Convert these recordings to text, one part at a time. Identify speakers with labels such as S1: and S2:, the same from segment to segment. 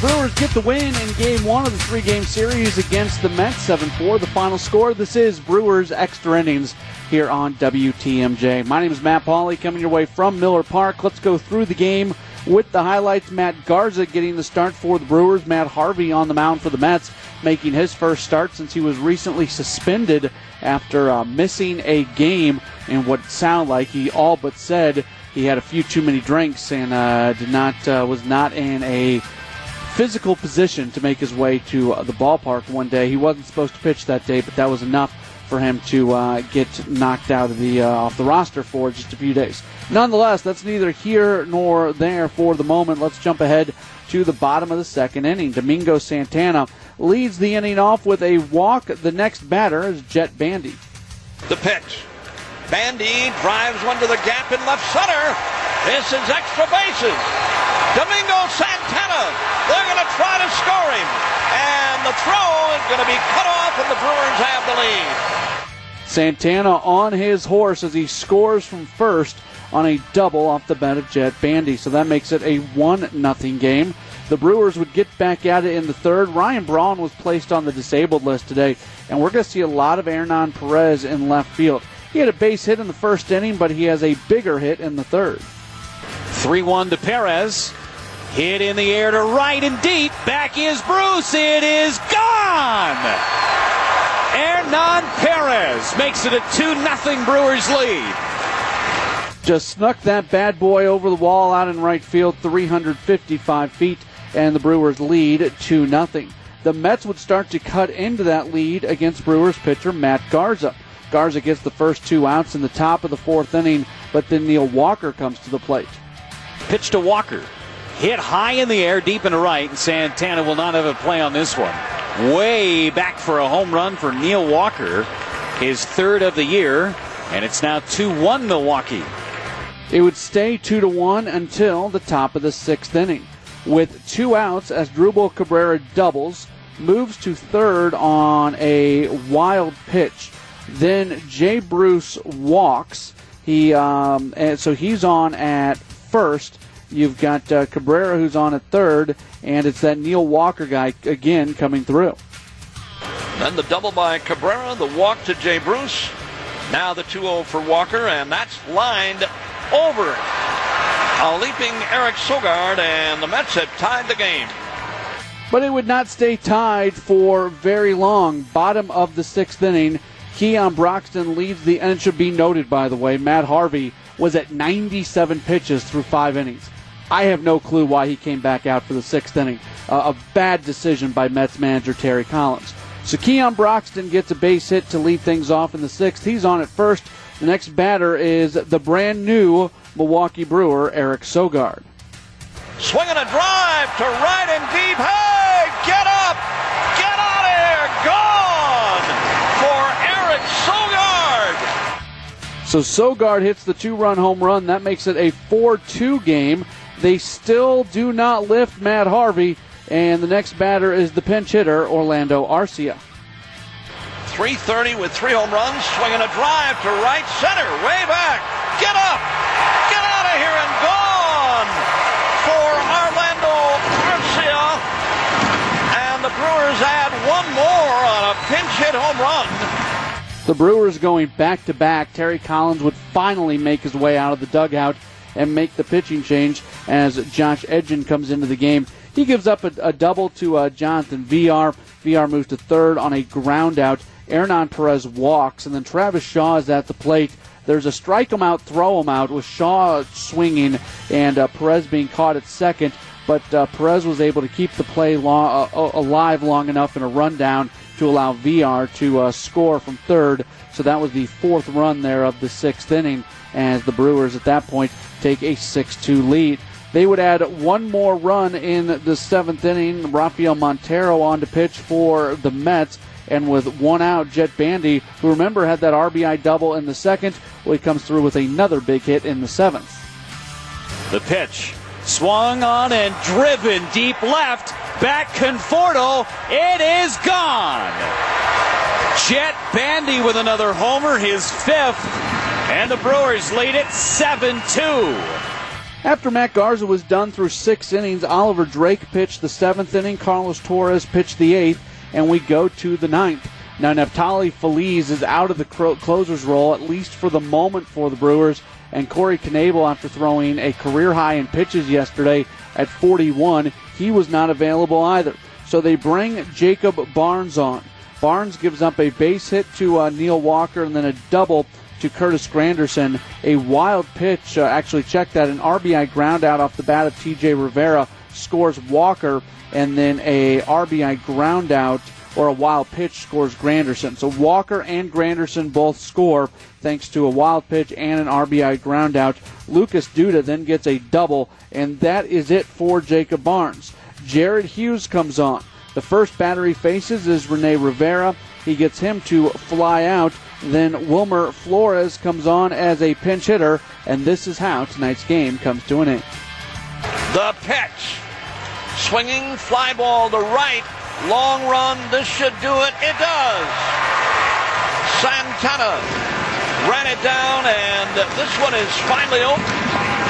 S1: Brewers get the win in game one of the three game series against the Mets, 7 4, the final score. This is Brewers Extra Innings here on WTMJ. My name is Matt Pauley, coming your way from Miller Park. Let's go through the game with the highlights. Matt Garza getting the start for the Brewers, Matt Harvey on the mound for the Mets, making his first start since he was recently suspended after uh, missing a game in what sounded like he all but said he had a few too many drinks and uh, did not uh, was not in a physical position to make his way to uh, the ballpark one day. He wasn't supposed to pitch that day, but that was enough for him to uh, get knocked out of the uh, off the roster for just a few days. Nonetheless, that's neither here nor there for the moment. Let's jump ahead to the bottom of the second inning. Domingo Santana leads the inning off with a walk. The next batter is Jett Bandy.
S2: The pitch. Bandy drives one to the gap in left center. This is extra bases. Domingo Santana. They're going to try to score him. And the throw is going to be cut off, and the Brewers have the lead.
S1: Santana on his horse as he scores from first on a double off the bat of Jett Bandy. So that makes it a 1 nothing game. The Brewers would get back at it in the third. Ryan Braun was placed on the disabled list today, and we're going to see a lot of Hernan Perez in left field. He had a base hit in the first inning, but he has a bigger hit in the third.
S3: 3 1 to Perez. Hit in the air to right and deep. Back is Bruce. It is gone. Hernan Perez makes it a 2 0 Brewers lead.
S1: Just snuck that bad boy over the wall out in right field, 355 feet, and the Brewers lead 2 0. The Mets would start to cut into that lead against Brewers pitcher Matt Garza. Garza gets the first two outs in the top of the fourth inning, but then Neil Walker comes to the plate.
S3: Pitch to Walker. Hit high in the air, deep and right, and Santana will not have a play on this one. Way back for a home run for Neil Walker, his third of the year, and it's now 2 1 Milwaukee.
S1: It would stay 2 to 1 until the top of the sixth inning. With two outs as Asdrubal Cabrera doubles, moves to third on a wild pitch then Jay Bruce walks. He um, and so he's on at first. You've got uh, Cabrera who's on at third, and it's that Neil Walker guy again coming through.
S2: Then the double by Cabrera, the walk to Jay Bruce. Now the 2 0 for Walker, and that's lined over. A leaping Eric Sogard, and the Mets have tied the game.
S1: But it would not stay tied for very long. Bottom of the sixth inning, Keon Broxton leads the, and it should be noted, by the way, Matt Harvey was at 97 pitches through five innings. I have no clue why he came back out for the sixth inning. Uh, a bad decision by Mets manager Terry Collins. So Keon Broxton gets a base hit to lead things off in the sixth. He's on at first. The next batter is the brand new Milwaukee Brewer, Eric Sogard.
S2: Swinging a drive to right and deep. Hey, get up! Get out of here! Gone for Eric Sogard.
S1: So Sogard hits the two-run home run. That makes it a 4-2 game. They still do not lift Matt Harvey, and the next batter is the pinch hitter Orlando Arcia.
S2: 330 with three home runs, swinging a drive to right center, way back. Get up! Get out of here and gone for Orlando Arcia. And the Brewers add one more on a pinch hit home run.
S1: The Brewers going back to back. Terry Collins would finally make his way out of the dugout and make the pitching change as Josh Edgin comes into the game. He gives up a, a double to uh, Jonathan Villar. Villar moves to third on a ground out. Hernan Perez walks, and then Travis Shaw is at the plate. There's a strike him out, throw him out with Shaw swinging and uh, Perez being caught at second. But uh, Perez was able to keep the play long, uh, alive long enough in a rundown to allow Villar to uh, score from third. So that was the fourth run there of the sixth inning as the Brewers at that point take a 6-2 lead. They would add one more run in the seventh inning. Rafael Montero on to pitch for the Mets. And with one out, Jett Bandy, who remember had that RBI double in the second, well, he comes through with another big hit in the seventh.
S3: The pitch swung on and driven deep left. Back Conforto. It is gone. Jett Bandy with another homer, his fifth. And the Brewers lead it 7 2.
S1: After Matt Garza was done through six innings, Oliver Drake pitched the seventh inning, Carlos Torres pitched the eighth, and we go to the ninth. Now, Neftali Feliz is out of the closer's role, at least for the moment for the Brewers. And Corey Knebel, after throwing a career high in pitches yesterday at 41, he was not available either. So they bring Jacob Barnes on. Barnes gives up a base hit to uh, Neil Walker and then a double to Curtis Granderson. A wild pitch, uh, actually, check that, an RBI ground out off the bat of TJ Rivera scores Walker, and then a RBI ground out or a wild pitch scores Granderson. So Walker and Granderson both score thanks to a wild pitch and an RBI groundout. Lucas Duda then gets a double, and that is it for Jacob Barnes. Jared Hughes comes on. The first batter he faces is Rene Rivera. He gets him to fly out. Then Wilmer Flores comes on as a pinch hitter, and this is how tonight's game comes to an end.
S2: The pitch. Swinging fly ball to right. Long run. This should do it. It does. Santana ran it down, and this one is finally open.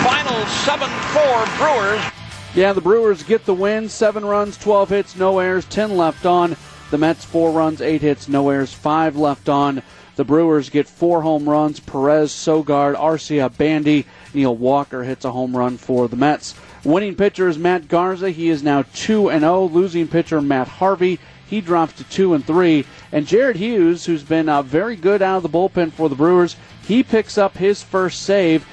S2: Final 7 4 Brewers.
S1: Yeah, the Brewers get the win. Seven runs, 12 hits, no errors, 10 left on. The Mets, four runs, eight hits, no errors, five left on. The Brewers get four home runs. Perez, Sogard, Arcia, Bandy. Neil Walker hits a home run for the Mets. Winning pitcher is Matt Garza. He is now 2 and 0. Losing pitcher Matt Harvey. He drops to 2 and 3. And Jared Hughes, who's been uh, very good out of the bullpen for the Brewers, he picks up his first save